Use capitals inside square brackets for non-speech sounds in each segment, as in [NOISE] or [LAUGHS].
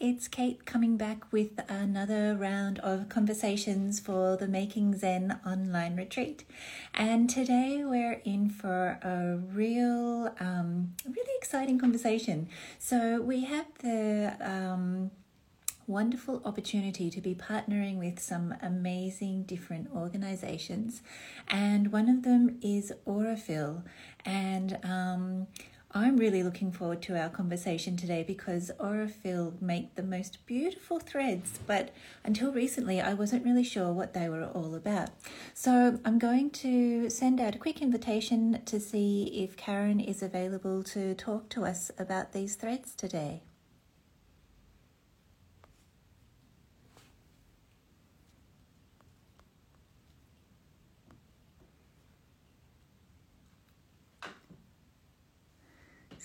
it's Kate coming back with another round of conversations for the Making Zen online retreat. And today we're in for a real, um, really exciting conversation. So we have the um, wonderful opportunity to be partnering with some amazing different organizations, and one of them is Aurifil. And um, I'm really looking forward to our conversation today because Aurifil make the most beautiful threads, but until recently I wasn't really sure what they were all about. So I'm going to send out a quick invitation to see if Karen is available to talk to us about these threads today.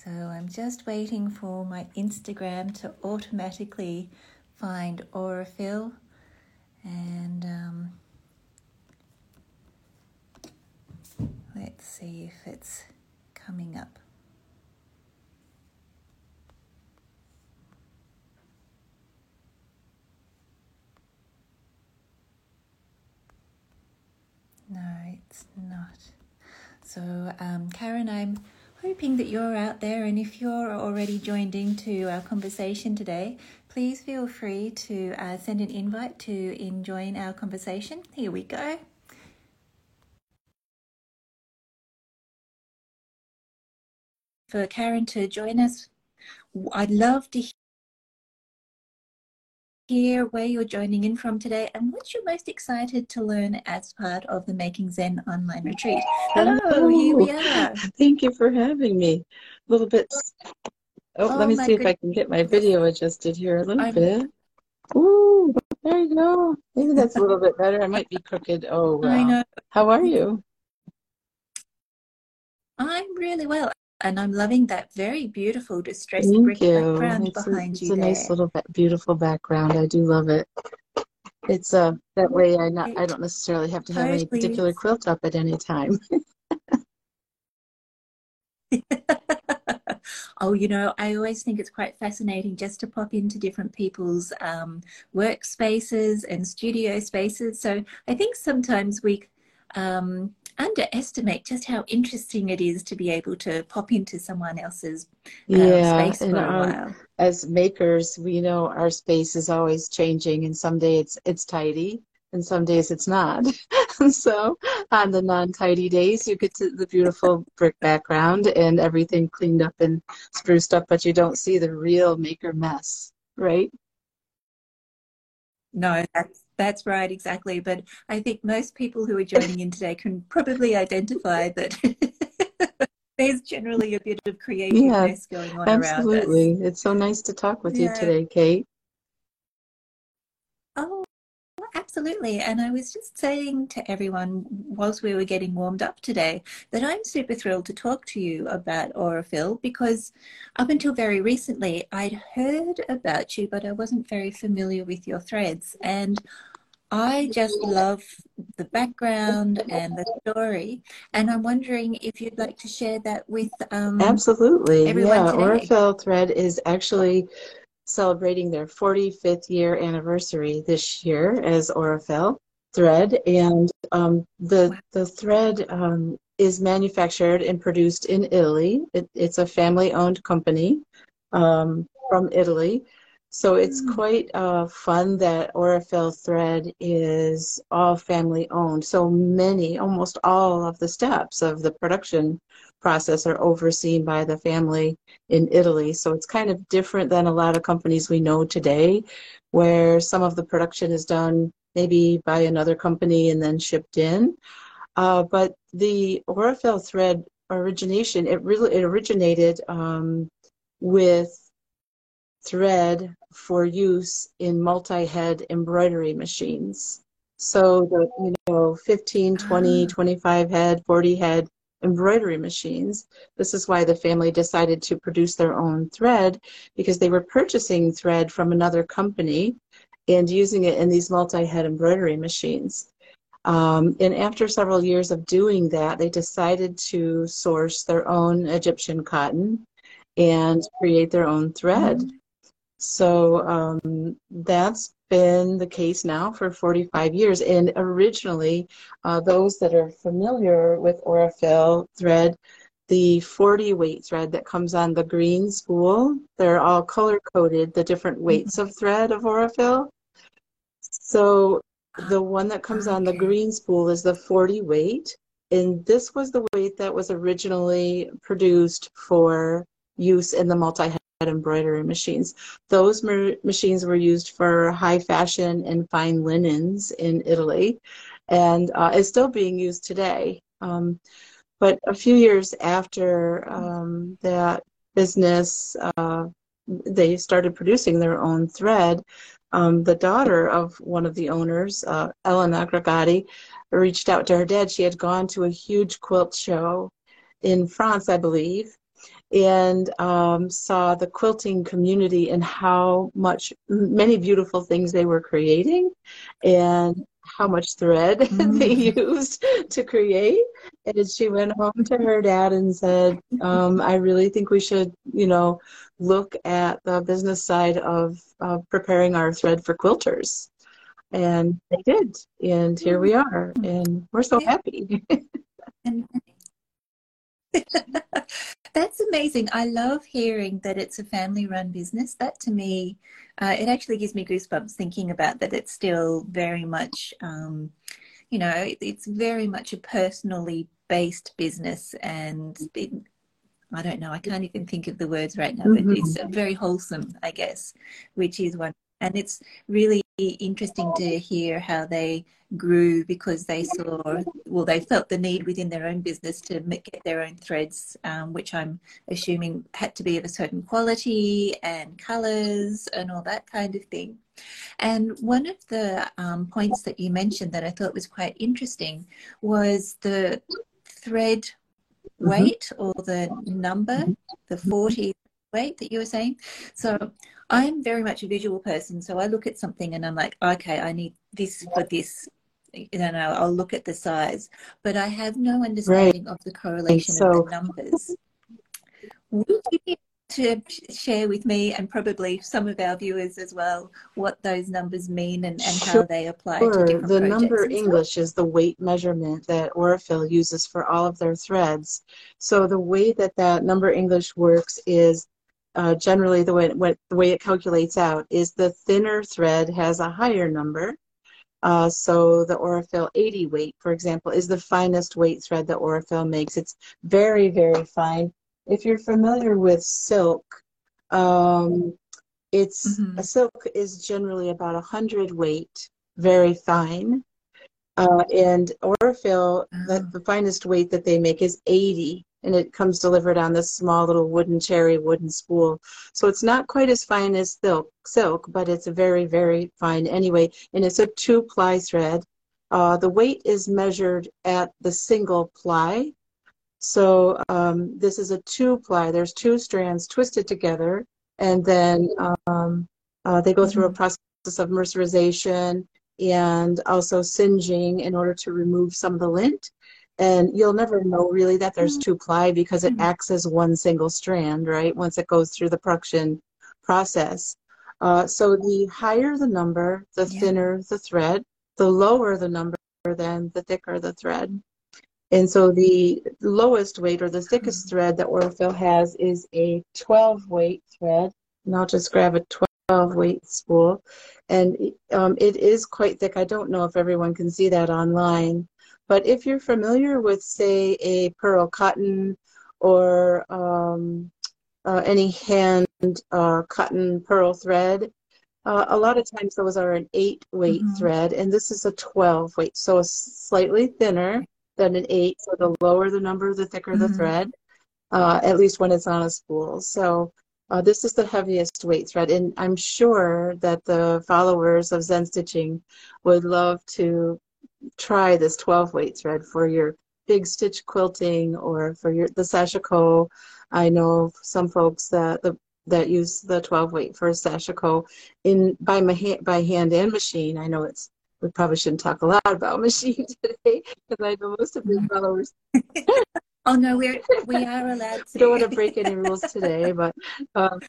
So I'm just waiting for my Instagram to automatically find Aurifil and um, let's see if it's coming up. No, it's not. So, um, Karen, I'm hoping that you're out there. And if you're already joined into our conversation today, please feel free to uh, send an invite to in join our conversation. Here we go. For Karen to join us, I'd love to hear where you're joining in from today and what you're most excited to learn as part of the Making Zen online retreat. Hello, here we are. Thank you for having me. A little bit. Oh, oh let oh me see if I can get my video adjusted here a little I'm... bit. Ooh, there you go. Maybe that's a little bit better. I might be crooked. Oh, [LAUGHS] wow. I know. How are you? I'm really well and I'm loving that very beautiful distressed Thank brick you. background it's behind a, you. It's a nice little beautiful background. I do love it. It's uh that way I not I don't necessarily have to have any particular quilt up at any time. [LAUGHS] [LAUGHS] oh, you know, I always think it's quite fascinating just to pop into different people's um, workspaces and studio spaces. So I think sometimes we um, underestimate just how interesting it is to be able to pop into someone else's um, yeah, space for a um, while. As makers, we know our space is always changing, and some days it's it's tidy, and some days it's not. [LAUGHS] so on the non-tidy days, you get to the beautiful brick background and everything cleaned up and spruced up, but you don't see the real maker mess, right? No, that's that's right, exactly. But I think most people who are joining in today can probably identify that [LAUGHS] there's generally a bit of creativeness yeah, going on absolutely. It's so nice to talk with yeah. you today, Kate. Oh, absolutely. And I was just saying to everyone whilst we were getting warmed up today that I'm super thrilled to talk to you about Aurifil because up until very recently I'd heard about you, but I wasn't very familiar with your threads. And I just love the background and the story, and I'm wondering if you'd like to share that with um, absolutely. everyone yeah, Aurifil Thread is actually celebrating their 45th year anniversary this year as Aurifil Thread, and um, the wow. the thread um, is manufactured and produced in Italy. It, it's a family-owned company um, from Italy so it's mm. quite uh, fun that Aurifil Thread is all family owned. So many, almost all of the steps of the production process are overseen by the family in Italy. So it's kind of different than a lot of companies we know today, where some of the production is done maybe by another company and then shipped in. Uh, but the Aurifil Thread origination, it really it originated um, with thread for use in multi-head embroidery machines. So the you know 15, 20, ah. 25 head, 40 head embroidery machines. This is why the family decided to produce their own thread because they were purchasing thread from another company and using it in these multi-head embroidery machines. Um, and after several years of doing that, they decided to source their own Egyptian cotton and create their own thread. Mm-hmm. So um, that's been the case now for 45 years. And originally, uh, those that are familiar with Aurifil thread, the 40 weight thread that comes on the green spool, they're all color coded, the different weights of thread of Aurifil. So the one that comes on the green spool is the 40 weight. And this was the weight that was originally produced for use in the multi embroidery machines. Those machines were used for high fashion and fine linens in Italy and uh, is still being used today. Um, but a few years after um, that business, uh, they started producing their own thread. Um, the daughter of one of the owners, uh, Elena Gregati, reached out to her dad. She had gone to a huge quilt show in France, I believe, and um, saw the quilting community and how much many beautiful things they were creating and how much thread [LAUGHS] mm. they used to create. And she went home to her dad and said um, i really think we should you know look at the business side of uh, preparing our thread for quilters. And they did and here we are and we're so happy [LAUGHS] That's amazing. I love hearing that it's a family run business. That to me, uh, it actually gives me goosebumps thinking about that it's still very much, um, you know, it, it's very much a personally based business and it, I don't know, I can't even think of the words right now, but mm-hmm. it's very wholesome, I guess, which is one. And it's really interesting to hear how they grew because they saw, well, they felt the need within their own business to get their own threads, um, which I'm assuming had to be of a certain quality and colors and all that kind of thing. And one of the um, points that you mentioned that I thought was quite interesting was the thread mm-hmm. weight or the number, the 40 weight that you were saying. So I'm very much a visual person, so I look at something and I'm like, okay, I need this for this. You know, I'll look at the size, but I have no understanding right. of the correlation so, of the numbers. Would you be to share with me and probably some of our viewers as well what those numbers mean and, and sure. how they apply to different the number English is the weight measurement that Aurifil uses for all of their threads. So the way that that number English works is uh, generally the way, what, the way it calculates out is the thinner thread has a higher number. Uh, so the Aurifil 80 weight, for example, is the finest weight thread that Aurifil makes. It's very, very fine. If you're familiar with silk, um, it's mm-hmm. a silk is generally about 100 weight, very fine. Uh, and Aurifil, oh. the, the finest weight that they make is 80 and it comes delivered on this small little wooden cherry wooden spool. So it's not quite as fine as silk, silk, but it's very, very fine anyway. And it's a two ply thread. Uh, the weight is measured at the single ply. So um, this is a two ply. There's two strands twisted together, and then um, uh, they go through a process of mercerization and also singeing in order to remove some of the lint and you'll never know really that there's mm-hmm. two ply because it mm-hmm. acts as one single strand right once it goes through the production process uh, so the higher the number the yeah. thinner the thread the lower the number then the thicker the thread and so the lowest weight or the thickest mm-hmm. thread that Aurifil has is a 12 weight thread and I'll just grab a 12 weight spool and um, it is quite thick I don't know if everyone can see that online but if you're familiar with, say, a pearl cotton or um, uh, any hand uh, cotton pearl thread, uh, a lot of times those are an eight weight mm-hmm. thread, and this is a 12 weight, so it's slightly thinner than an eight. So the lower the number, the thicker mm-hmm. the thread, uh, at least when it's on a spool. So uh, this is the heaviest weight thread, and I'm sure that the followers of Zen Stitching would love to try this 12 weight thread for your big stitch quilting or for your the sashiko. I know some folks that the that use the 12 weight for a sashiko in by my by hand and machine. I know it's we probably shouldn't talk a lot about [LAUGHS] machine today because I know most of the mm-hmm. followers [LAUGHS] Oh no, we're we are allowed to. I [LAUGHS] don't want to break any rules today, [LAUGHS] but um,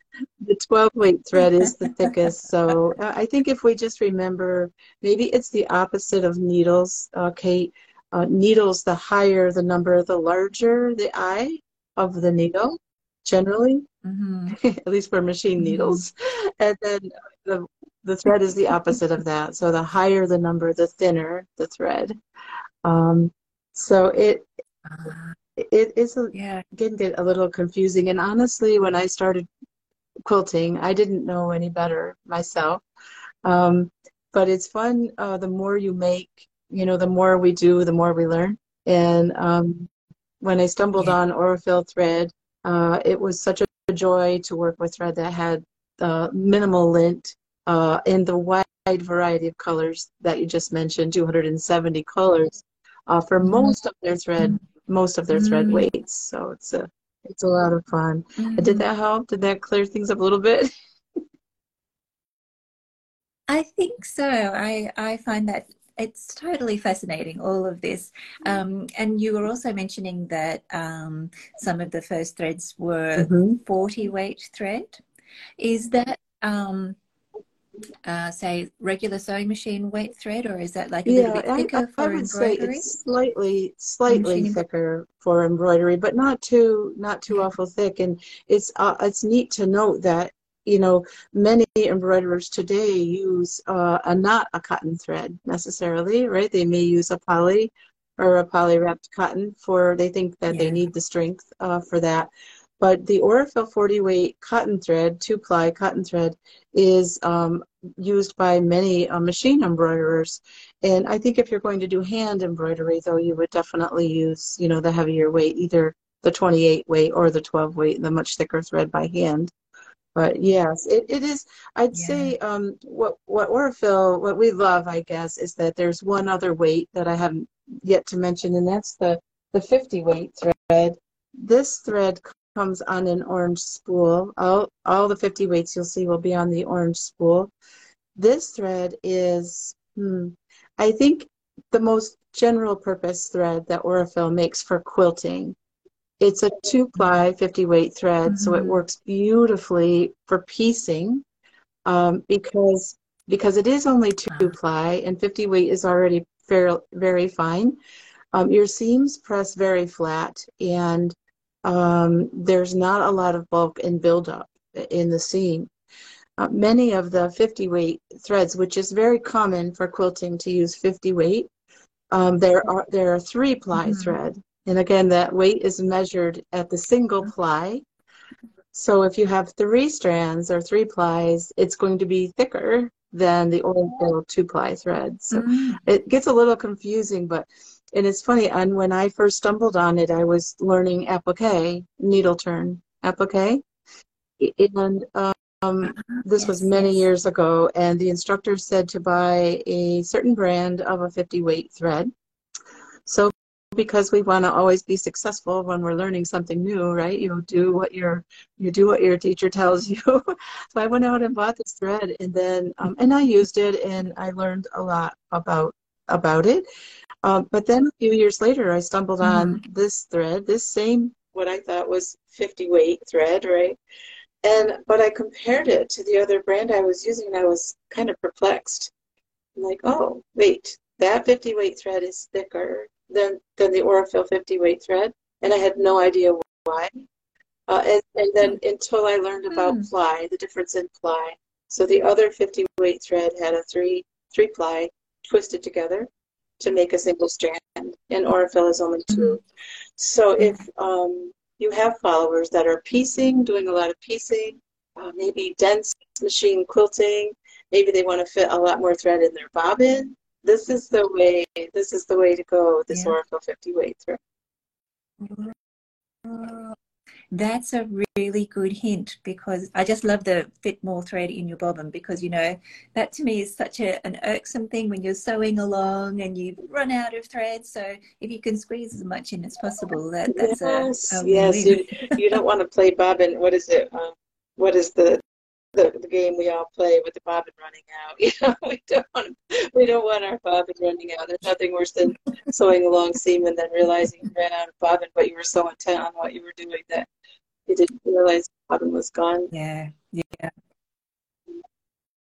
the 12 weight thread is the thickest. So uh, I think if we just remember, maybe it's the opposite of needles, uh, Kate. Uh, needles, the higher the number, the larger the eye of the needle, generally, mm-hmm. [LAUGHS] at least for machine mm-hmm. needles. And then the the thread is the opposite of that. So the higher the number, the thinner the thread. Um, so it uh, it is a, yeah. can get a little confusing. And honestly, when I started quilting, I didn't know any better myself. Um, but it's fun. Uh, the more you make, you know, the more we do, the more we learn. And um, when I stumbled yeah. on Aurifil thread, uh, it was such a joy to work with thread that had uh, minimal lint uh, in the wide variety of colors that you just mentioned, 270 colors. Uh, for mm-hmm. most of their thread, most of their thread mm. weights. So it's a it's a lot of fun. Mm-hmm. Did that help? Did that clear things up a little bit? [LAUGHS] I think so. I I find that it's totally fascinating all of this um, and you were also mentioning that um, some of the first threads were mm-hmm. 40 weight thread is that um, uh, say regular sewing machine weight thread, or is that like a yeah, little bit thicker I, for I would embroidery? Say it's slightly, slightly thicker for embroidery, but not too, not too awful thick. And it's uh, it's neat to note that you know many embroiderers today use uh, a not a cotton thread necessarily, right? They may use a poly or a poly wrapped cotton for they think that yeah. they need the strength uh, for that. But the Aurifil 40 weight cotton thread, two ply cotton thread, is um, used by many uh, machine embroiderers. And I think if you're going to do hand embroidery, though, you would definitely use, you know, the heavier weight, either the 28 weight or the 12 weight, the much thicker thread by hand. But yes, it, it is. I'd yeah. say um, what what Aurifil, what we love, I guess, is that there's one other weight that I haven't yet to mention, and that's the the 50 weight thread. This thread comes on an orange spool. All, all the 50 weights you'll see will be on the orange spool. This thread is, hmm, I think, the most general purpose thread that Aurifil makes for quilting. It's a two ply 50 weight thread, mm-hmm. so it mm-hmm. works beautifully for piecing um, because because it is only two ply and 50 weight is already very, very fine. Um, your seams press very flat and um, there's not a lot of bulk and buildup in the seam. Uh, many of the 50 weight threads, which is very common for quilting to use 50 weight, um, there are there are three ply mm-hmm. thread, and again that weight is measured at the single ply. So if you have three strands or three plies, it's going to be thicker than the old two ply thread. So mm-hmm. it gets a little confusing, but and it's funny, and when I first stumbled on it, I was learning applique, needle turn applique. And um, this yes, was many yes. years ago, and the instructor said to buy a certain brand of a 50 weight thread. So, because we want to always be successful when we're learning something new, right? You do what your you do what your teacher tells [LAUGHS] you. so I went out and bought this thread, and then um, and I used it, and I learned a lot about about it. Um, but then a few years later, I stumbled on mm-hmm. this thread, this same what I thought was 50 weight thread, right? And but I compared it to the other brand I was using, and I was kind of perplexed. I'm like, oh, wait, that 50 weight thread is thicker than than the Aurifil 50 weight thread, and I had no idea why. Uh, and, and then until I learned about mm. ply, the difference in ply. So the other 50 weight thread had a three three ply twisted together, to make a single strand, and Aurifil is only 2 mm-hmm. So if um, you have followers that are piecing, doing a lot of piecing, uh, maybe dense machine quilting, maybe they want to fit a lot more thread in their bobbin. This is the way. This is the way to go. This yeah. Aurifil 50 weight thread. That's a really good hint because I just love the fit more thread in your bobbin because you know that to me is such a, an irksome thing when you're sewing along and you run out of thread. So if you can squeeze as much in as possible, that that's yes, a, a yes. You, you don't want to play bobbin. What is it? Um, what is the the, the game we all play with the bobbin running out. [LAUGHS] You know, we don't want, we don't want our bobbin running out. There's nothing worse than sewing a long seam and then realizing you ran out of bobbin, but you were so intent on what you were doing that you didn't realize the bobbin was gone. Yeah, yeah.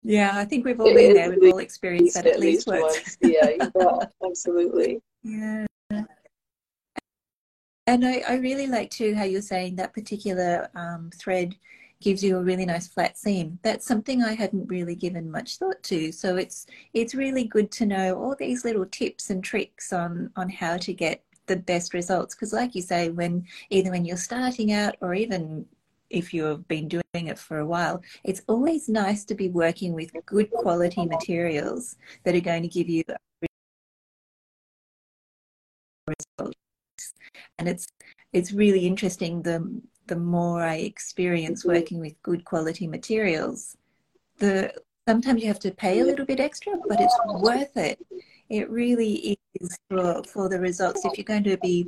Yeah, I think we've all been there. We've all experienced that at, least, once. Yeah, [LAUGHS] yeah, absolutely. Yeah. And I, I really like too how you're saying that particular um, thread gives you a really nice flat seam. That's something I hadn't really given much thought to. So it's it's really good to know all these little tips and tricks on on how to get the best results. Because like you say, when either when you're starting out or even if you've been doing it for a while, it's always nice to be working with good quality materials that are going to give you results. And it's it's really interesting the the more I experience working with good quality materials, the sometimes you have to pay a little bit extra, but it's worth it. It really is for, for the results. If you're going to be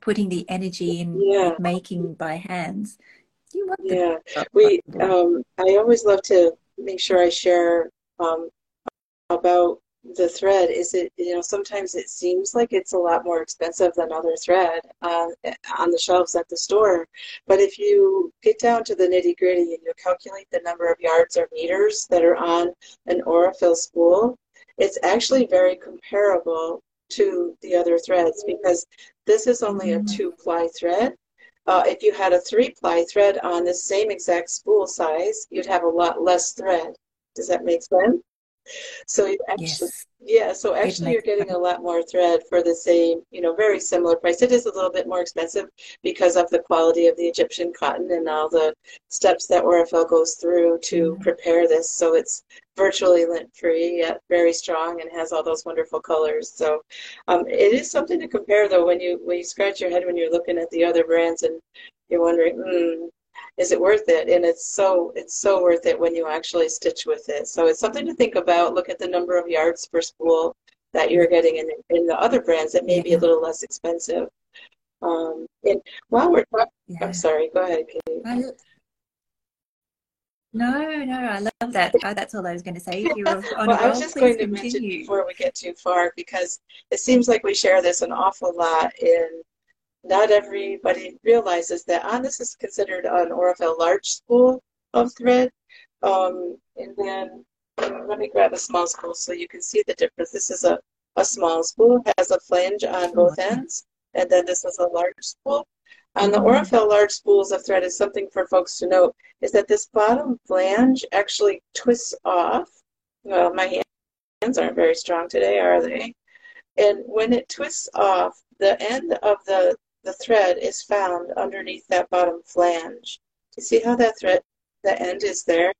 putting the energy in yeah. making by hands, you want yeah. We um, I always love to make sure I share um, about the thread is it you know sometimes it seems like it's a lot more expensive than other thread uh, on the shelves at the store but if you get down to the nitty gritty and you calculate the number of yards or meters that are on an Aurifil spool it's actually very comparable to the other threads because this is only a mm-hmm. two ply thread. Uh, if you had a three ply thread on the same exact spool size you'd have a lot less thread. Does that make sense so actually, yes. yeah, so actually you're getting a lot more thread for the same, you know, very similar price. It is a little bit more expensive because of the quality of the Egyptian cotton and all the steps that Aurifil goes through to mm-hmm. prepare this. So it's virtually lint free, yet very strong and has all those wonderful colors. So um, it is something to compare though when you when you scratch your head when you're looking at the other brands and you're wondering, hmm, is it worth it? And it's so it's so worth it when you actually stitch with it. So it's something to think about. Look at the number of yards per spool that you're getting in, in the other brands that may be a little less expensive. Um, and while we're talking, yeah. I'm sorry, go ahead, Kate. No, no, I love that. Oh, that's all I was going to say. If you were on well, I was just going to continue. mention before we get too far, because it seems like we share this an awful lot in not everybody realizes that on this is considered an Aurifil large spool of thread. Um, and then um, let me grab a small spool so you can see the difference. This is a, a small spool, has a flange on both ends, and then this is a large spool. On the Aurifil large spools of thread is something for folks to note is that this bottom flange actually twists off. Well, my hands aren't very strong today, are they? And when it twists off, the end of the the thread is found underneath that bottom flange. Do you see how that thread, the end is there?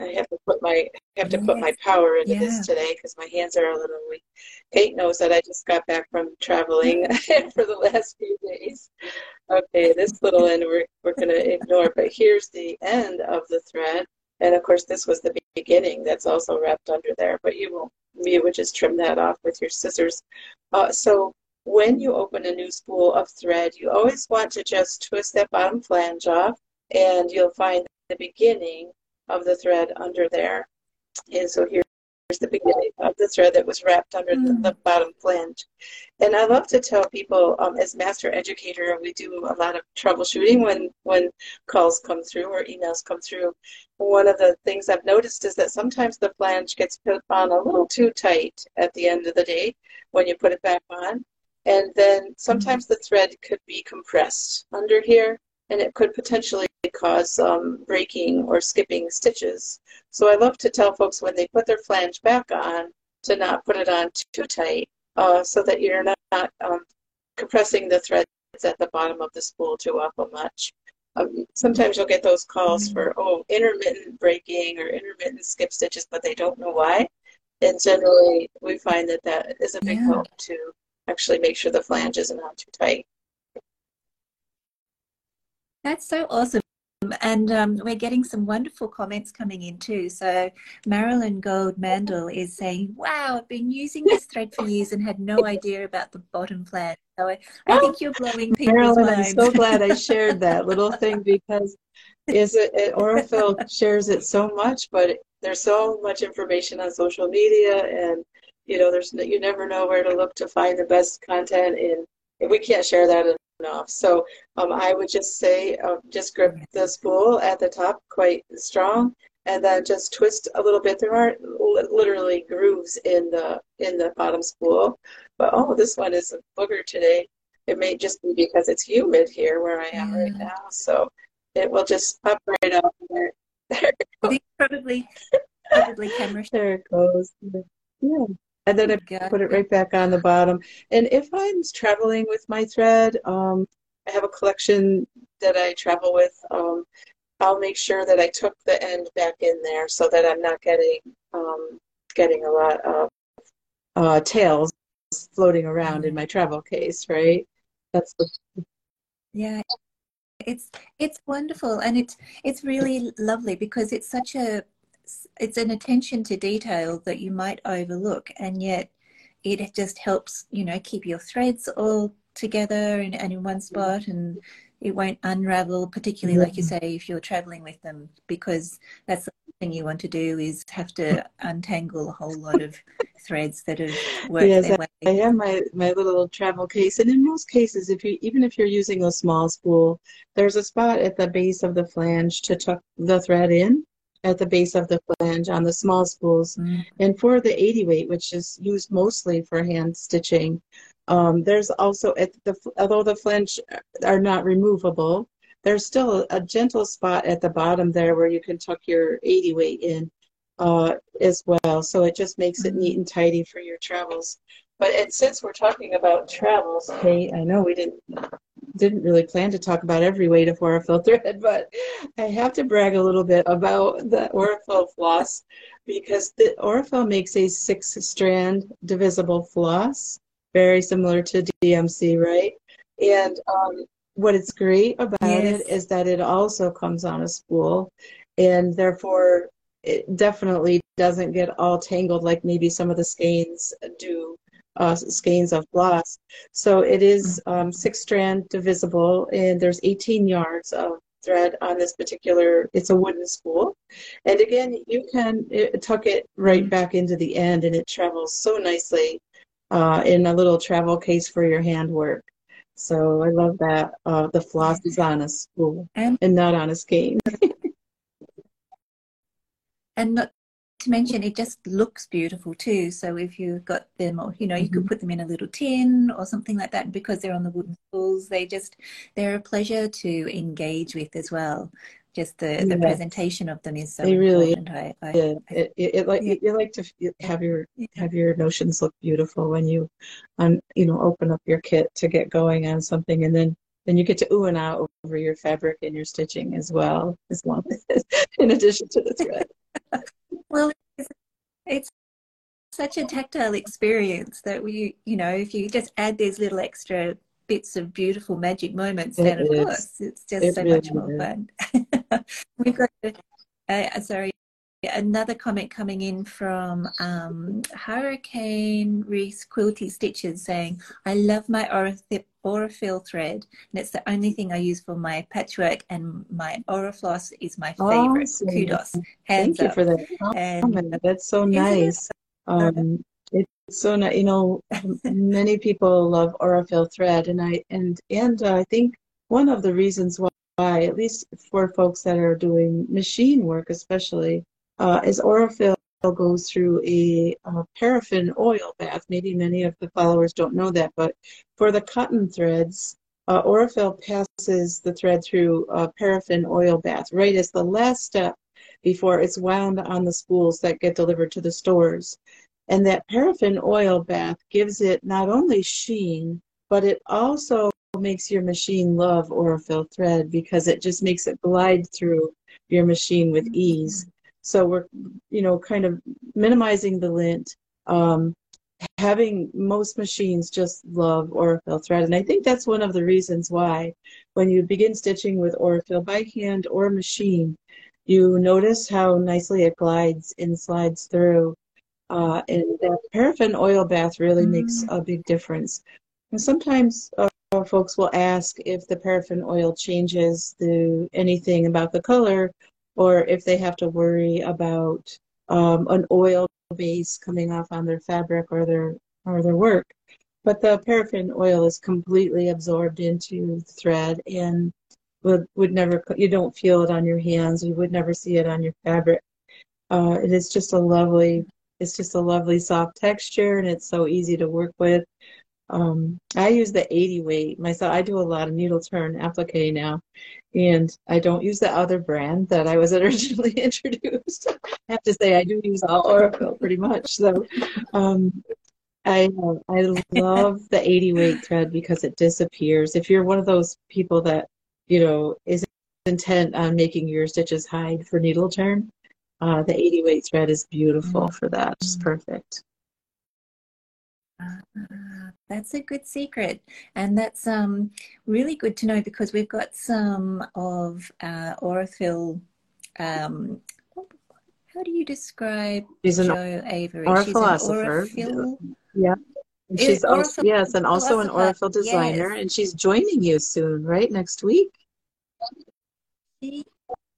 I have to put my I have to put my power into yeah. this today because my hands are a little weak. Kate knows that I just got back from traveling [LAUGHS] for the last few days. Okay, this little end we're we're gonna ignore, but here's the end of the thread, and of course this was the beginning. That's also wrapped under there, but you will you would just trim that off with your scissors. Uh, so when you open a new spool of thread, you always want to just twist that bottom flange off and you'll find the beginning of the thread under there. And so here's the beginning of the thread that was wrapped under mm. the, the, hmm. bottom flange. And I love to tell people, um, as master educator, we do a lot of troubleshooting when, when calls come through or emails come through. One of the things I've noticed is that sometimes the flange gets put on a little too tight at the end of the day when you put it back on. And then sometimes the thread could be compressed under here and it could potentially cause um, breaking or skipping stitches. So I love to tell folks when they put their flange back on to not put it on too tight uh, so that you're not, not um, compressing the threads at the bottom of the spool too awful much. Um, sometimes you'll get those calls for, oh, intermittent breaking or intermittent skip stitches, but they don't know why. And generally, we find that that is a big yeah. help to actually make sure the flange isn't on too tight. That's so awesome and um, we're getting some wonderful comments coming in too. So Marilyn Gold Mandel is saying, "Wow, I've been using this thread for years and had no idea about the bottom flange." So I, I think you're blowing people's Marilyn, minds. I'm so glad I [LAUGHS] shared that little thing because is it, it Aurifil shares it so much, but there's so much information on social media, and you know, there's you never know where to look to find the best content, and we can't share that enough. So um, I would just say, uh, just grip the spool at the top quite strong, and then just twist a little bit. There aren't literally grooves in the in the bottom spool, but oh, this one is a booger today. It may just be because it's humid here where I am right now. So it will just pop right up there. There probably probably camera. [LAUGHS] There it goes. Yeah. And then I put it right back on the bottom. And if I'm traveling with my thread, um, I have a collection that I travel with. Um, I'll make sure that I took the end back in there so that I'm not getting um, getting a lot of uh, tails floating around in my travel case, right? That's the yeah it's it's wonderful and it's it's really lovely because it's such a it's an attention to detail that you might overlook and yet it just helps you know keep your threads all together and, and in one mm-hmm. spot and it won't unravel particularly like you mm-hmm. say if you're traveling with them because that's the thing you want to do is have to mm-hmm. untangle a whole lot of threads that have worked yes, their way. I have my, my little travel case and in most cases if you even if you're using a small spool there's a spot at the base of the flange to tuck the thread in at the base of the flange on the small spools mm. and for the 80 weight which is used mostly for hand stitching um, there's also, at the, although the flange are not removable, there's still a, a, gentle spot at the bottom there where you can tuck your 80 weight in uh, as well. So it just makes it neat and tidy for your travels. But and since we're talking about travels, hey, I know we didn't didn't really plan to talk about every weight of Aurifil thread, but I have to brag a little bit about the Aurifil floss because the Aurifil makes a six strand divisible floss very similar to DMC, right? And um, what is great about yes. it is that it also comes on a spool, and therefore it definitely doesn't get all tangled like maybe some of the skeins do, uh, skeins of floss. So it is um, six strand divisible, and there's 18 yards of thread on this particular it's a wooden spool and again you can uh, tuck it right back into the end and it travels so nicely uh, in a little travel case for your handwork. So I love that. Uh, the floss is on a spool and, and not on a skein. [LAUGHS] and not to mention, it just looks beautiful too. So if you've got them, or you know, you mm-hmm. could put them in a little tin or something like that. Because they're on the wooden spools, they just they're a pleasure to engage with as well just the, the presentation of them is so they really I, I, yeah. it, it, it, like yeah. you like to have your have your notions look beautiful when you um you know open up your kit to get going on something and then then you get to ooh and ah over your fabric and your stitching as well as long [LAUGHS] as in addition to the thread well it's, it's such a tactile experience that we you know if you just add these little extra bits of beautiful magic moments, it then of is. course it's just it so really much more is. fun. [LAUGHS] We've got, uh, sorry, another comment coming in from um, Hurricane Reese Quilty Stitches saying, I love my Aurifil thread, and it's the only thing I use for my patchwork, and my Aurifloss is my favorite. Awesome. Kudos. Hands Thank up. you for that comment. That's so nice. Um, so nice. you know many people love Aurifil thread and i and and uh, i think one of the reasons why at least for folks that are doing machine work especially uh, is Aurifil goes through a, a, paraffin oil bath. Maybe many of the followers don't know that but for the cotton threads uh, passes the thread through a paraffin oil bath. Right as the last step before it's wound on the spools that get delivered to the stores. And that paraffin oil bath gives it not only sheen, but it also makes your machine love Aurifil thread because it just makes it glide through your machine with ease. So we're, you know, kind of minimizing the lint, um, having most machines just love Aurifil thread. And I think that's one of the reasons why when you begin stitching with Aurifil by hand or machine, you notice how nicely it glides and slides through. Uh, and that paraffin oil bath really mm-hmm. makes a big difference. And sometimes uh, folks will ask if the paraffin oil changes the anything about the color or if they have to worry about um, an oil base coming off on their fabric or their or their work. But the paraffin oil is completely absorbed into the thread and would would never you don't feel it on your hands. You would never see it on your fabric. Uh, it is just a lovely it's just a lovely soft texture and it's so easy to work with. Um, I use the 80 weight myself. I do a lot of needle turn applique now, and I don't use the other brand that I was [LAUGHS] originally introduced. I have to say I do use all Aurifil pretty much. So um, I I love the 80 weight thread because it disappears. If you're one of those people that you know is intent on making your stitches hide for needle turn, uh, the 80 weight thread is beautiful mm-hmm. for that. It's perfect. That's a good secret, and that's um, really good to know because we've got some of uh, Aurifil. Um, how do you describe she's an Jo Avery? She's an Aurifil. Yeah. And she's also, yes, and also an Aurifil designer, yes. and she's joining you soon, right? Next week. She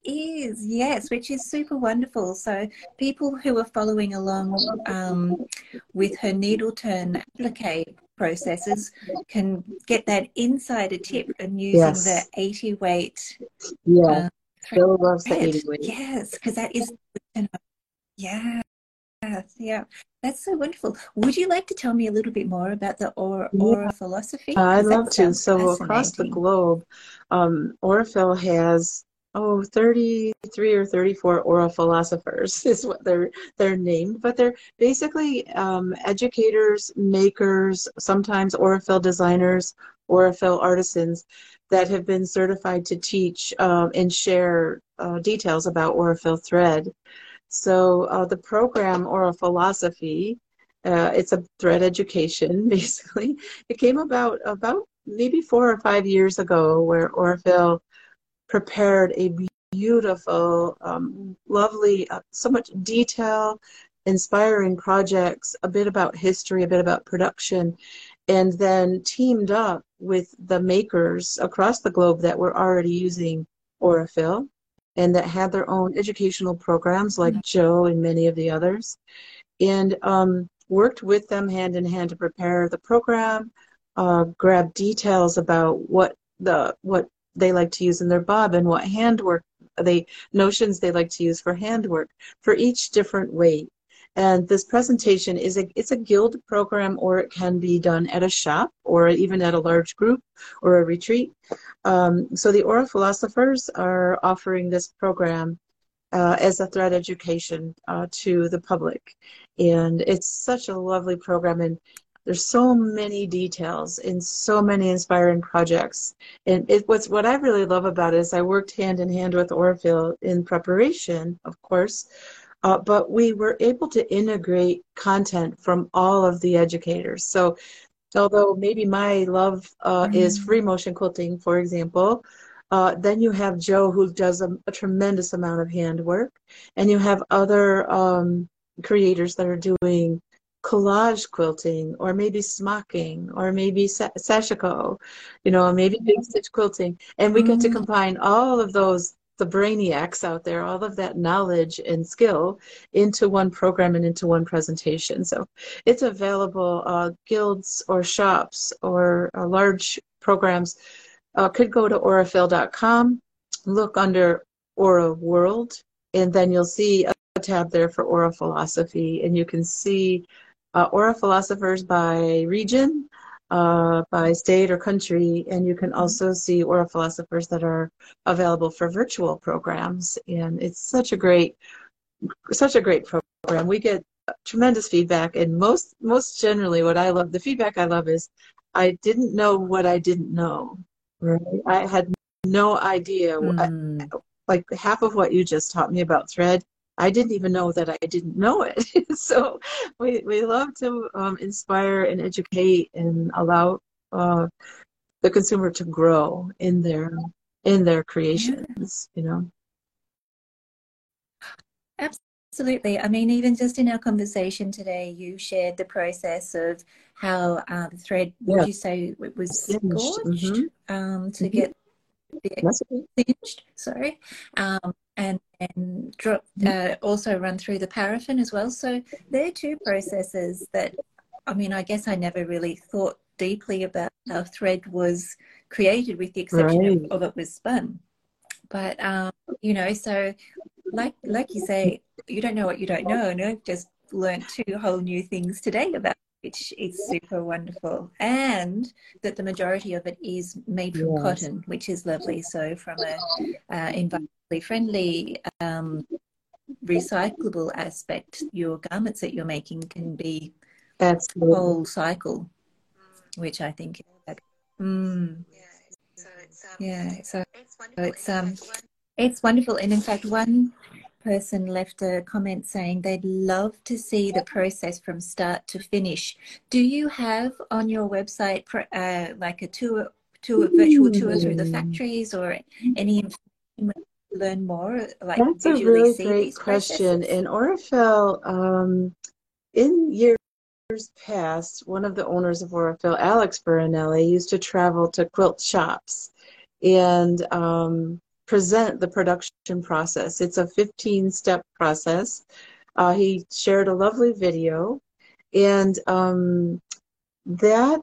is, yes, which is super wonderful. So people who are following along um, with her needle turn applique processes can get that insider tip and using yes. the 80 weight. Yeah, uh, Bill loves the 80 weight. Yes, because that is, yeah. Yeah, that's so wonderful. Would you like to tell me a little bit more about the aura, aura yeah. philosophy? I'd love to. So across the globe, um, has oh 33 or 34 Aurifilosophers [LAUGHS] is what they're they're named but they're basically um, educators makers sometimes aurifil designers aurifil artisans that have been certified to teach um, and share uh, details about aurifil thread. So uh, the program Aurifilosophy uh, it's a thread education [LAUGHS] basically. It came about about maybe four or five years ago where aurifil prepared a beautiful, um, lovely, uh, so much detail, inspiring projects, a bit about history, a bit about production, and then teamed up with the makers across the globe that were already using Aurifil and that had their own educational programs like mm-hmm. Jo and many of the others, and um, worked with them hand in hand to prepare the program, uh, grab details about what the what they like to use in their bobbin what handwork they notions they like to use for handwork for each different weight. And this presentation is a it's a guild program, or it can be done at a shop, or even at a large group, or a retreat. Um, so the Aurifilosophers are offering this program uh, as a thread education uh, to the public, and it's such a lovely program. And there's so many details in so many inspiring projects. And it what's what I really love about it is I worked hand in hand with Aurifil in preparation, of course, uh, but we were able to integrate content from all of the educators. So although maybe my love uh, mm-hmm. is free motion quilting, for example, uh, then you have Jo who does a, a, tremendous amount of handwork, and you have other um, creators that are doing collage quilting or maybe smocking or maybe sashiko you know maybe big stitch quilting and we mm-hmm. get to mm. combine all of those the brainiacs out there all of that knowledge and skill into one program and into one presentation so it's available uh, guilds or shops or uh, large programs uh, could go to aurifil.com look under aura world and then you'll see a tab there for Aurifilosophy and you can see uh, Aurifilosophers by region, uh, by state or country, and you can also see Aurifilosophers that are available for virtual programs. And it's such a great, such a great program. We get tremendous feedback, and most most generally, what I love, the feedback I love is, I didn't know what I didn't know. Right? I had no idea. Mm. I, like half of what you just taught me about thread I didn't even know that I didn't know it. [LAUGHS] so we, we love to um, inspire and educate and allow uh, the consumer to grow in their in their creations. Yeah. You know. Absolutely. I mean, even just in our conversation today, you shared the process of how uh, the thread, yeah. would you say it was singed mm-hmm. um, to mm-hmm. get the singed, sorry, um, and, and drop, mm-hmm. uh, also run through the paraffin as well. So they're two processes that, I mean, I guess I never really thought deeply about how thread was created with the exception right. of, of, it was spun. But, um, you know, so like like you say, you don't know what you don't know, and I've just learned two whole new things today about which is super wonderful, and that the majority of it is made from yes. cotton, which is lovely. So from a uh, environmentally friendly, um, recyclable aspect, your garments that you're making can be Absolutely. whole cycle, which I think. Mm, yeah, so it's um, it's wonderful, and in fact, one person left a comment saying they'd love to see the process from start to finish. Do you have on your website uh, like a tour, tour, virtual tour through the factories, or any information learn more? Like That's a really great question. In Aurifil, um, in years past, one of the owners of Aurifil, Alex Veronelli, used to travel to quilt shops and um, present the production process. It's a 15 step process. Uh, he shared a lovely video, and um, that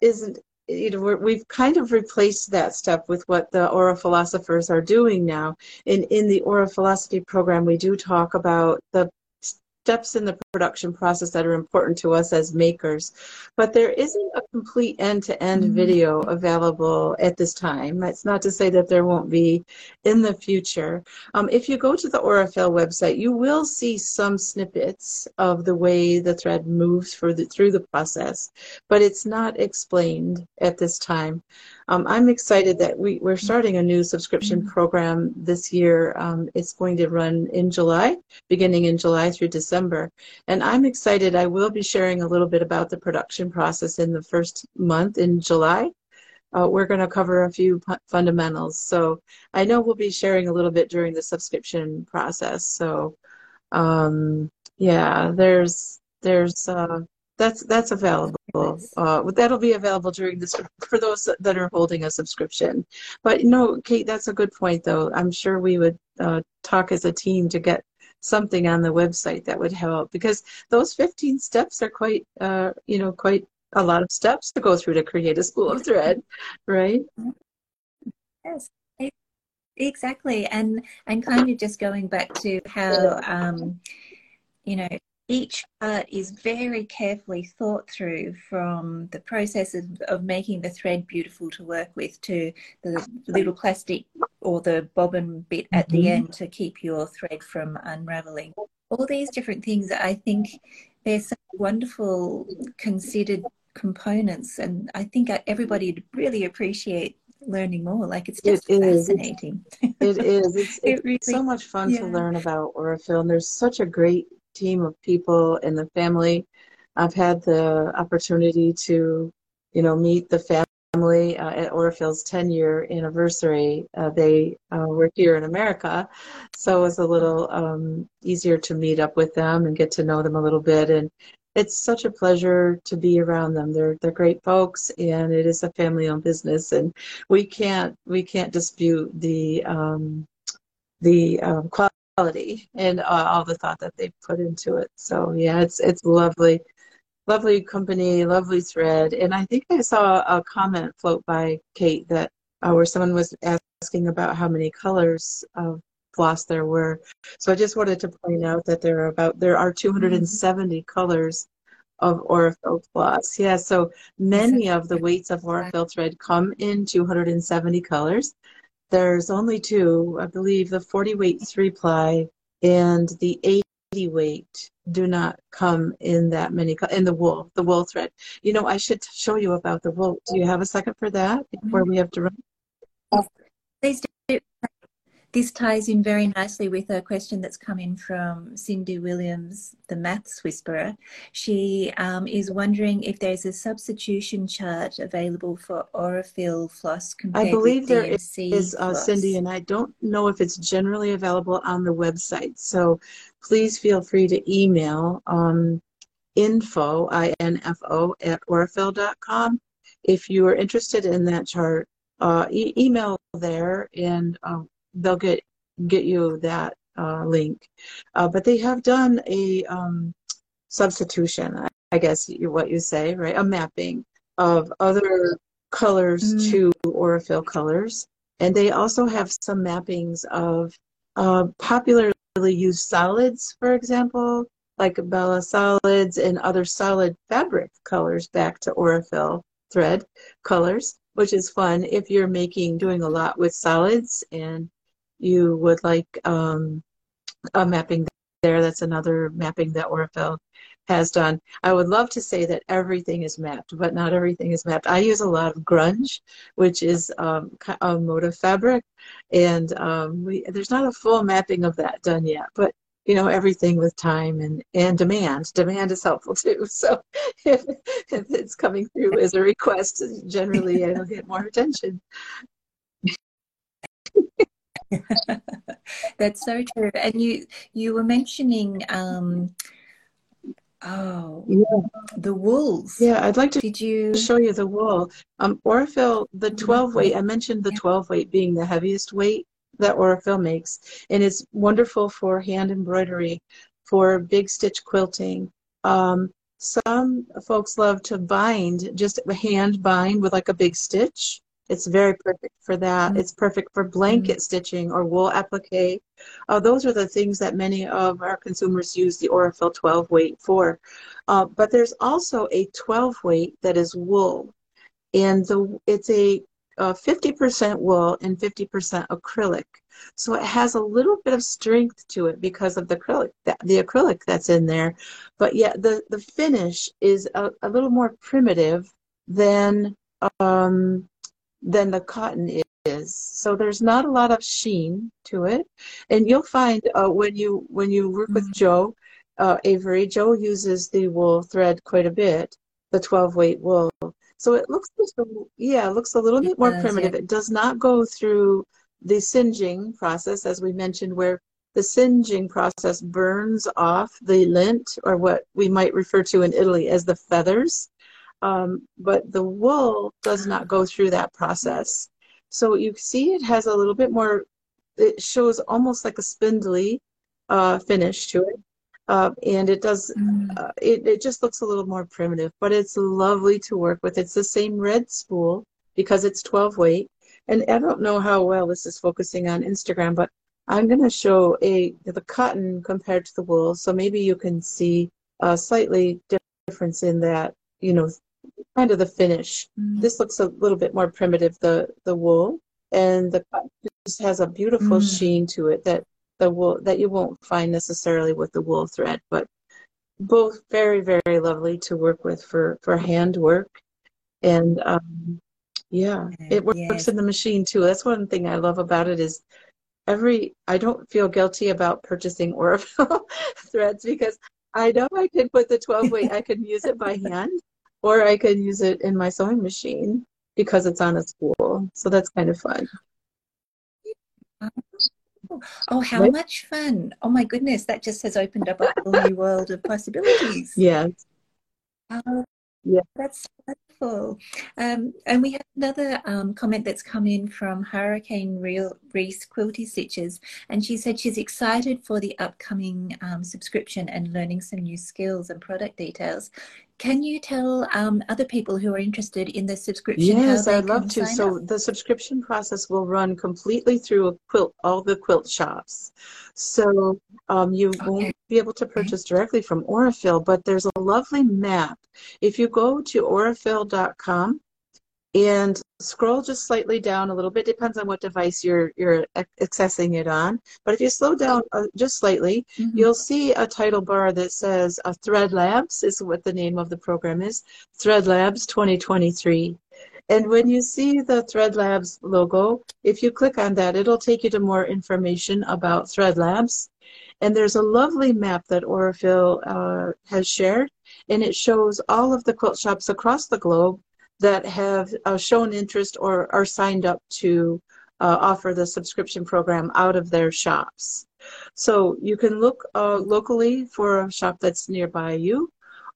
isn't, you know, we have kind of replaced that step with what the Aurifilosophers are doing now. In, in the Aurifilosophy program, we do talk about the steps in the production process that are important to us as makers. But there isn't a complete end-to-end mm-hmm. video available at this time. That's not to say that there won't be in the future. Um, if you go to the Aurifil website, you will see some snippets of the way the thread moves the, through the process, but it's not explained at this time. Um, I'm excited that we, we're starting a new subscription mm-hmm. program this year. Um, it's going to run in July, beginning in July through December. And I'm excited. I will be sharing a little bit about the production process in the first month in July. Uh, we're going to cover a few fundamentals. So I know we'll be sharing a little bit during the subscription process. So um, yeah, there's there's uh, that's that's available. Uh, that'll be available during this for those that are holding a subscription. But no, Kate, that's a good point, though. I'm sure we would uh, talk as a team to get something on the website that would help because those 15 steps are quite, uh, you know, quite a lot of steps to go through to create a spool of thread, right? Yes, exactly, and and kind of just going back to how um, you know each part is very carefully thought through from the process of, of, making the thread beautiful to work with to the little plastic or the bobbin bit at mm-hmm. the end to keep your thread from unraveling. All these different things, I think they're such wonderful considered components, and I think everybody would really appreciate learning more. Like it's just it fascinating. It is. It's, [LAUGHS] it's it really, so much fun yeah. to learn about Aurifil, and there's such a great team of people and the family. I've had the opportunity to, you know, meet the family uh, at Aurifil's 10 year anniversary. Uh, they uh, were here in America, so it was a little um, easier to meet up with them and get to know them a little bit. And it's such a pleasure to be around them. They're they're great folks, and it is a family-owned business, and we can't we can't dispute the um, the um, quality quality and uh, all the thought that they put into it. So yeah, it's it's lovely, lovely company, lovely thread. And I think I saw a comment float by Kate that uh, where someone was asking about how many colors of floss there were. So I just wanted to point out that there are about there are 270 mm-hmm. colors of Aurifil floss. Yeah, so many of the weights of Aurifil thread come in 270 colors. There's only two, I believe, the 40 weight three ply and the 80 weight do not come in that many in the wool, the wool thread. You know, I should show you about the wool. Do you have a second for that before we have to run? Please do. This ties in very nicely with a question that's come in from Cindy Williams, the maths whisperer. She um, is wondering if there's a substitution chart available for Aurifil floss compared I believe there is, is uh, Cindy, and I don't know if it's generally available on the website. So please feel free to email um, info, I-N-F-O, at aurifil.com if you are interested in that chart. Uh, e email there and uh, they'll get get you that uh, link. Uh, but they have done a um, substitution, I guess you, what you say, right? A mapping of other colors mm. to Aurifil colors. And they also have some mappings of uh, popularly used solids, for example, like Bella solids and other solid fabric colors back to Aurifil thread colors, which is fun if you're making, doing a lot with solids and you would like um, a mapping there. That's another mapping that Aurifil has done. I would love to say that everything is mapped, but not everything is mapped. I use a lot of grunge, which is um, a motif fabric, and um, we, there's not a full mapping of that done yet, but you know everything with time and and demand demand is helpful [LAUGHS] too so [LAUGHS] if, if it's coming through as a request generally it'll get more attention [LAUGHS] [LAUGHS] That's so true. And you you were mentioning um oh yeah. the wools. Yeah, I'd like to Did you show you the wool. Um Aurifil, the mm-hmm. 12 weight, I mentioned the 12 weight being the heaviest weight that Aurifil makes. And it's wonderful for hand embroidery, for big stitch quilting. Um, some folks love to bind, just hand bind with like a big stitch. It's very perfect for that. Mm-hmm. It's perfect for blanket mm-hmm. stitching or wool applique. Uh, those are the things that many of our consumers use the Aurifil 12 weight for. Uh, but there's also a 12 weight that is wool. And the, it's a uh, 50% wool and 50% acrylic. So it has a little bit of strength to it because of the acrylic, the acrylic that's in there. But yet the, the finish is a, a little more primitive than um, than the cotton is. So there's not a lot of sheen to it, and you'll find uh, when you when you work with mm-hmm. Jo uh, Avery, Jo uses the wool thread quite a bit, the 12 weight wool. So it looks yeah, it looks a little it bit more does, primitive. Yeah. It does not go through the singeing process, as we mentioned, where the singeing process burns off the lint, or what we might refer to in Italy as the feathers. Um, but the wool does not go through that process. So you see it has a little bit more, it shows almost like a spindly uh, finish to it. Uh, and it does, mm. uh, it, it just looks a little more primitive, but it's lovely to work with. It's the same red spool because it's 12 weight. And I don't know how well this is focusing on Instagram, but I'm going to show a the cotton compared to the wool. So maybe you can see a slightly difference in that, you know, kind of the finish. Mm. This looks a little bit more primitive, the the wool, and the just has a beautiful mm. sheen to it that the wool that you won't find necessarily with the wool thread, but both very very lovely to work with for for hand work, and um, yeah, it works yes. in the machine too. That's one thing I love about it is every I don't feel guilty about purchasing Aurifil [LAUGHS] threads because I know I can put the 12 weight, I can use it by [LAUGHS] hand or I could use it in my sewing machine because it's on a spool. So that's kind of fun. Oh, how right? much fun! Oh my goodness, that just has opened up a whole new world of possibilities. [LAUGHS] Yes. Uh, yeah. That's wonderful. Um, and we have another um, comment that's come in from Hurricane Real Reese Quilty Stitches, and she said she's excited for the upcoming um, subscription and learning some new skills and product details. Can you tell um, other people who are interested in the subscription? Yes, I'd love to. So up? the subscription process will run completely through a quilt, all the quilt shops. So um, you okay. won't be able to purchase directly from Aurifil, but there's a lovely map. If you go to aurifil.com and scroll just slightly down a little bit depends on what device you're you're accessing it on but if you slow down uh, just slightly mm-hmm. you'll see a title bar that says uh, thread labs is what the name of the program is thread labs 2023 And when you see the Thread Labs logo, if you click on that, it'll take you to more information about Thread Labs. And there's a lovely map that Aurifil uh, has shared, and it shows all of the quilt shops across the globe that have uh, shown interest or are signed up to uh, offer the subscription program out of their shops. So you can look uh, locally for a shop that's nearby you,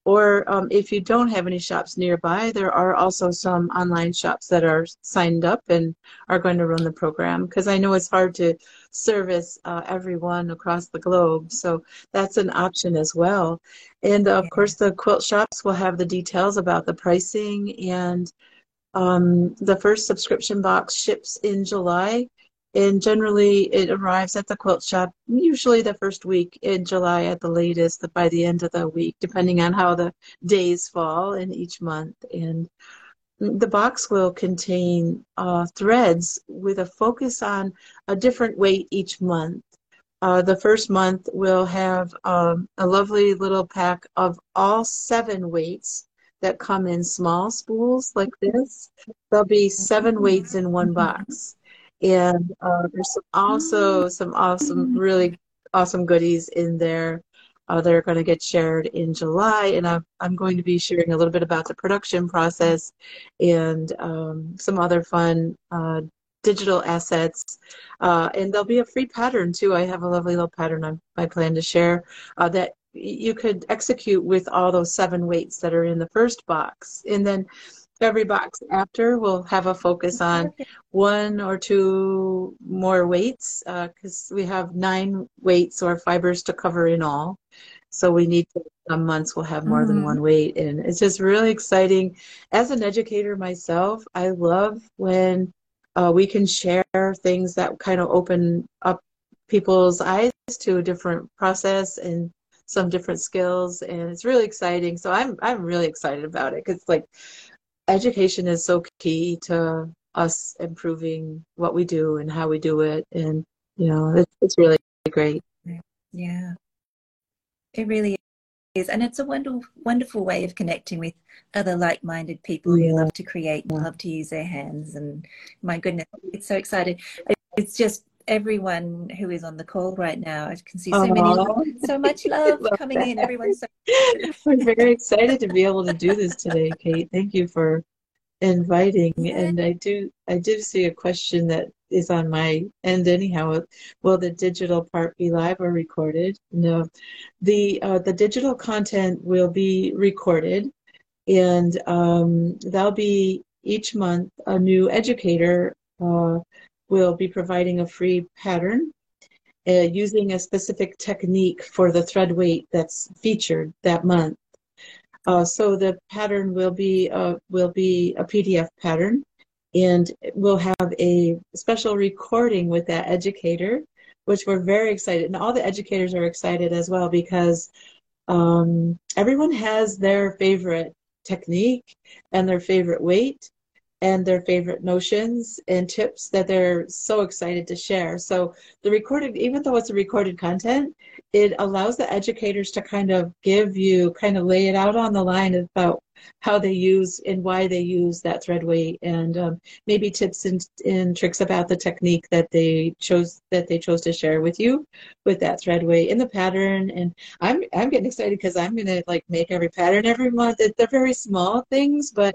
or um, if you don't have any shops nearby, there are also some online shops that are signed up and are going to run the program because I know it's hard to service uh, everyone across the globe. So that's an option as well. And of course, the quilt shops will have the details about the pricing and um, the first subscription box ships in July and generally it arrives at the quilt shop usually the first week in July at the latest by the end of the week depending on how the days fall in each month. And the box will contain uh, threads with a focus on a different weight each month. Uh, the first month will have um, a lovely little pack of all seven weights that come in small spools like this. There'll be seven weights in one box and uh, there's some, also mm. some awesome, really awesome goodies in there. Uh, that are going to get shared in July, and I'm, I'm going to be sharing a little bit about the production process and um, some other fun uh, digital assets. Uh, and there'll be a free pattern too. I have a lovely little pattern I, I plan to share uh, that you could execute with all those seven weights that are in the first box. And then every box after will have a focus on one or two more weights because uh, we have nine weights or fibers to cover in all. So we need to, some months we'll have more mm-hmm. than one weight. And it's just really exciting. As an educator myself, I love when uh, we can share things that kind of open up people's eyes to a different process and some different skills and it's really exciting so i'm i'm really excited about it because like education is so key to us improving what we do and how we do it. And you know it's, it's really great. Yeah. It really is. And it's a wonderful wonderful way of connecting with other like-minded people yeah. who love to create and love to use their hands. And my goodness it's so excited. It's just everyone who is on the call right now. I can see so many, so much [LAUGHS] love coming that. in. Everyone's so. [LAUGHS] We're very excited to be able to do this today, Kate. Thank you for inviting. Yeah. And I do, I did see a question that is on my end anyhow. Will the digital part be live or recorded? No, the uh, the digital content will be recorded, and um, that'll be each month a new educator. Uh, will be providing a free pattern uh, using a specific technique for the thread weight that's featured that month. Uh, so the pattern will be uh, will be a PDF pattern, and we'll have a special recording with that educator, which we're very excited, and all the educators are excited as well because um, everyone has their favorite technique and their favorite weight, and their favorite notions and tips that they're so excited to share. So the recorded, even though it's a recorded content, it allows the educators to kind of give you, kind of lay it out on the line about how they use and why they use that thread weight and um, maybe tips and, and tricks about the technique that they chose that they chose to share with you with that thread weight and the pattern and i'm i'm getting excited because i'm to like make every pattern every month they're very small things but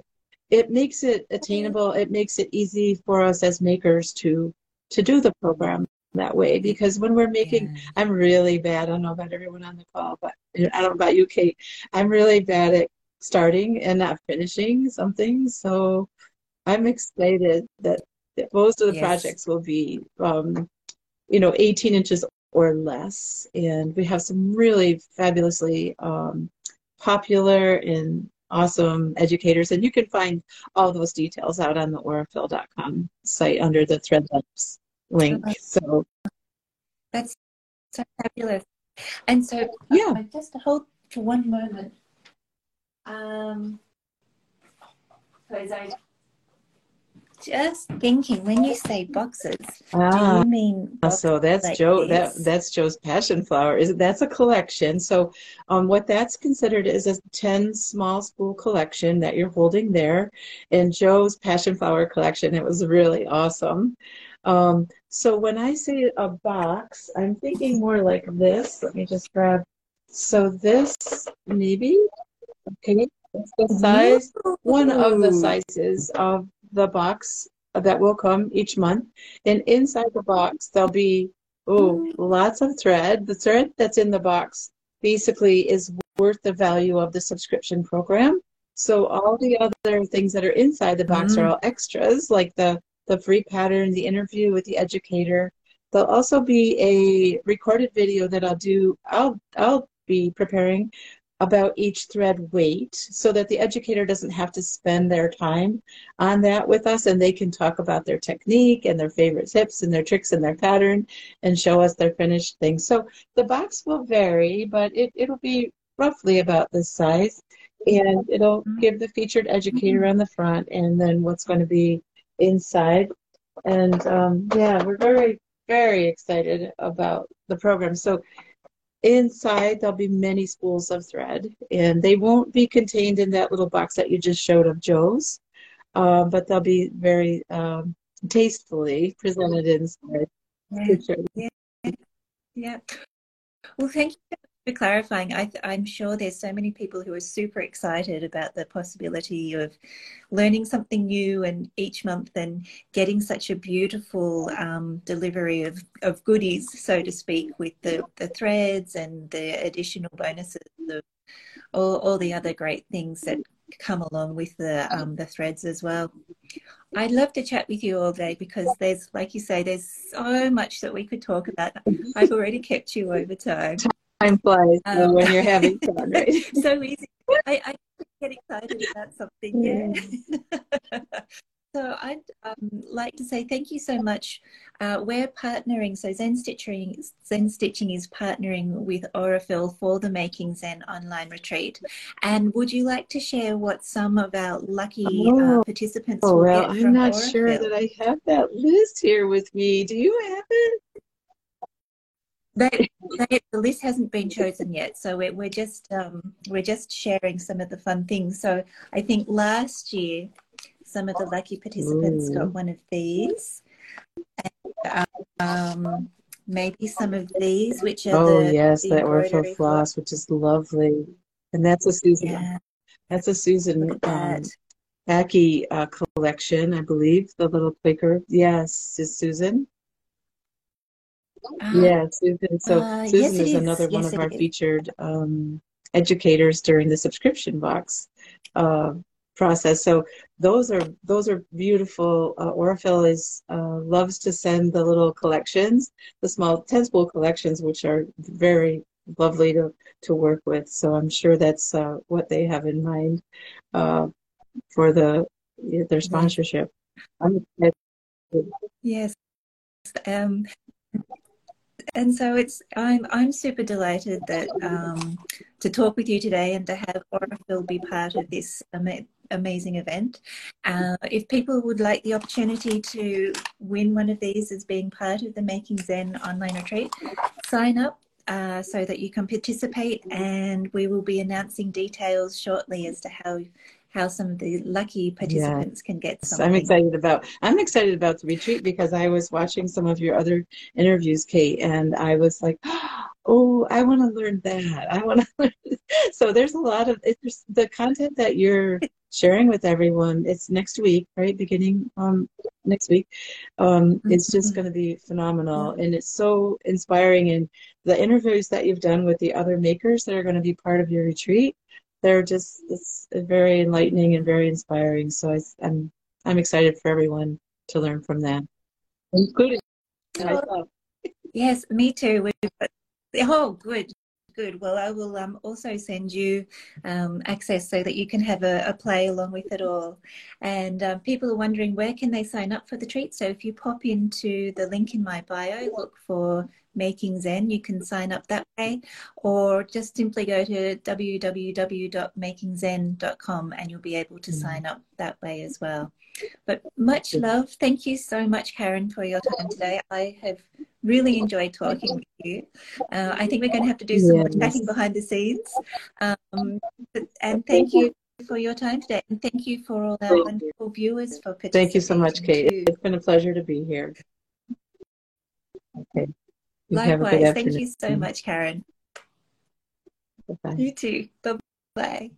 it makes it attainable. It makes it easy for us as makers to to do the program that way because when we're making yeah. i'm really bad i don't know about everyone on the call but i don't know about you kate i'm really bad at starting and not finishing something so i'm excited that most of the yes. projects will be um, you know 18 inches or less and we have some really fabulously um, popular and awesome educators. And you can find all those details out on the aurifil.com site under the Threadlabs link. So that's so fabulous. And so, yeah, uh, just hold for one moment. Um, because I, just thinking when you say boxes, ah, do you mean so that's like Jo that that's Jo's passion flower. Is that's a collection. So um what that's considered is a 10 small spool collection that you're holding there. And Jo's passion flower collection, it was really awesome. Um so when I say a box, I'm thinking more like this. Let me just grab so this maybe okay it's the size one of the sizes of the box that will come each month. And inside the box, there'll be, oh, lots of thread. The thread that's in the box basically is worth the value of the subscription program. So all the other things that are inside the box mm-hmm. are all extras, like the, the free pattern, the interview with the educator. There'll also be a recorded video that I'll do. I'll I'll be preparing about each thread weight so that the educator doesn't have to spend their time on that with us and they can talk about their technique and their favorite tips and their tricks and their pattern and show us their finished things. So the box will vary, but it, it'll be roughly about this size and it'll give the featured educator on the front and then what's going to be inside. And um, yeah, we're very, very excited about the program. So Inside, there'll be many spools of thread, and they won't be contained in that little box that you just showed of Jo's, uh, but they'll be very um, tastefully presented inside. Yeah. yeah. Well, thank you for clarifying. I, am sure there's so many people who are super excited about the possibility of learning something new and each month and getting such a beautiful um, delivery of, of goodies, so to speak, with the, the threads and the additional bonuses of all, all the other great things that come along with the um, the threads as well. I'd love to chat with you all day because there's, like you say, there's so much that we could talk about. I've already kept you over time time flies um, when you're [LAUGHS] having fun, right? [LAUGHS] so easy. I, I get excited about something. Yeah. [LAUGHS] so I'd um, like to say thank you so much. Uh, we're partnering. So Zen Stitching, Zen Stitching is partnering with Aurifil for the Making Zen online retreat. And would you like to share what some of our lucky uh, oh, uh, participants oh, will well, get from I'm not sure that I have that list here with me. Do you have it? They, they, the list hasn't been chosen yet, so we're, we're just um, we're just sharing some of the fun things. So I think last year, some of the lucky participants Ooh. got one of these, and, um, maybe some of these, which are oh the, yes, the that Aurifil floss, which is lovely, and that's a Susan. Yeah. That's a Susan um, Aki uh, collection, I believe. The little Quaker, yes, is Susan. Uh, yeah, Susan. So uh, Susan yes, is, is, another yes, one of our is. featured um, educators during the subscription box uh, process. So those are those are beautiful. Uh, Aurifil is uh, loves to send the little collections, the small ten collections, which are very lovely to to work with. So I'm sure that's uh, what they have in mind uh, for the their sponsorship. Yes. Um, and so it's I'm I'm super delighted that um, to talk with you today and to have Aurifil be part of this ama- amazing event. Uh, if people would like the opportunity to win one of these as being part of the Making Zen online retreat, sign up uh, so that you can participate, and we will be announcing details shortly as to how how some of the lucky participants yeah. can get something. I'm excited about I'm excited about the retreat because I was watching some of your other interviews, Kate, and I was like, [GASPS] oh, I want to learn that. I want to [LAUGHS] learn. so there's a lot of it's the content that you're [LAUGHS] sharing with everyone. It's next week, right? Beginning um next week. Um, mm-hmm. It's just going to be phenomenal, and it's so inspiring. And the interviews that you've done with the other makers that are going to be part of your retreat they're just it's very enlightening and very inspiring. So I, I'm I'm excited for everyone to learn from that, including myself. Yes, me too. Oh, good, good. Well, I will um, also send you um, access so that you can have a, a, play along with it all. And um, people are wondering where can they sign up for the treat. So if you pop into the link in my bio, look for Making Zen, you can sign up that way, or just simply go to www.makingzen.com and you'll be able to mm. sign up that way as well. But much love. Thank you so much, Karen, for your time today. I have really enjoyed talking with you. Uh, I think we're going to have to do some yes. more chatting behind the scenes. Um, and thank you for your time today. And thank you for all our wonderful viewers for participating. Thank you so much, Kate. Too. It's been a pleasure to be here. Okay. Likewise. Thank you so much, Karen. Bye-bye. You too. Bye-bye.